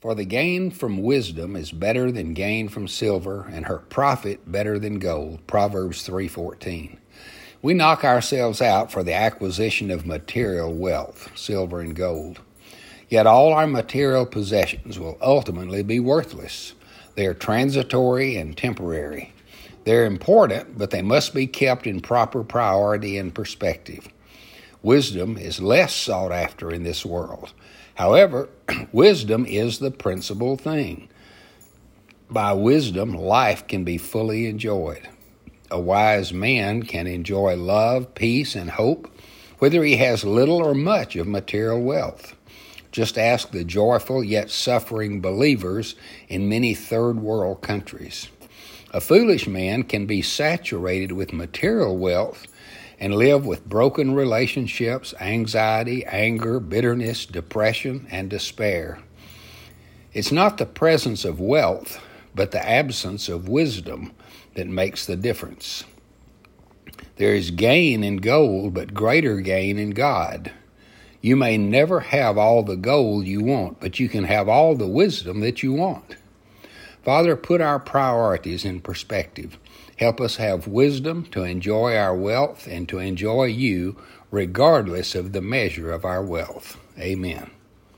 For the gain from wisdom is better than gain from silver, and her profit better than gold. Proverbs 3:14. We knock ourselves out for the acquisition of material wealth, silver and gold. Yet all our material possessions will ultimately be worthless. They are transitory and temporary. They're important, but they must be kept in proper priority and perspective. Wisdom is less sought after in this world. However, wisdom is the principal thing. By wisdom, life can be fully enjoyed. A wise man can enjoy love, peace, and hope, whether he has little or much of material wealth. Just ask the joyful yet suffering believers in many third world countries. A foolish man can be saturated with material wealth and live with broken relationships, anxiety, anger, bitterness, depression, and despair. It's not the presence of wealth, but the absence of wisdom that makes the difference. There is gain in gold, but greater gain in God. You may never have all the gold you want, but you can have all the wisdom that you want. Father, put our priorities in perspective. Help us have wisdom to enjoy our wealth and to enjoy you regardless of the measure of our wealth. Amen.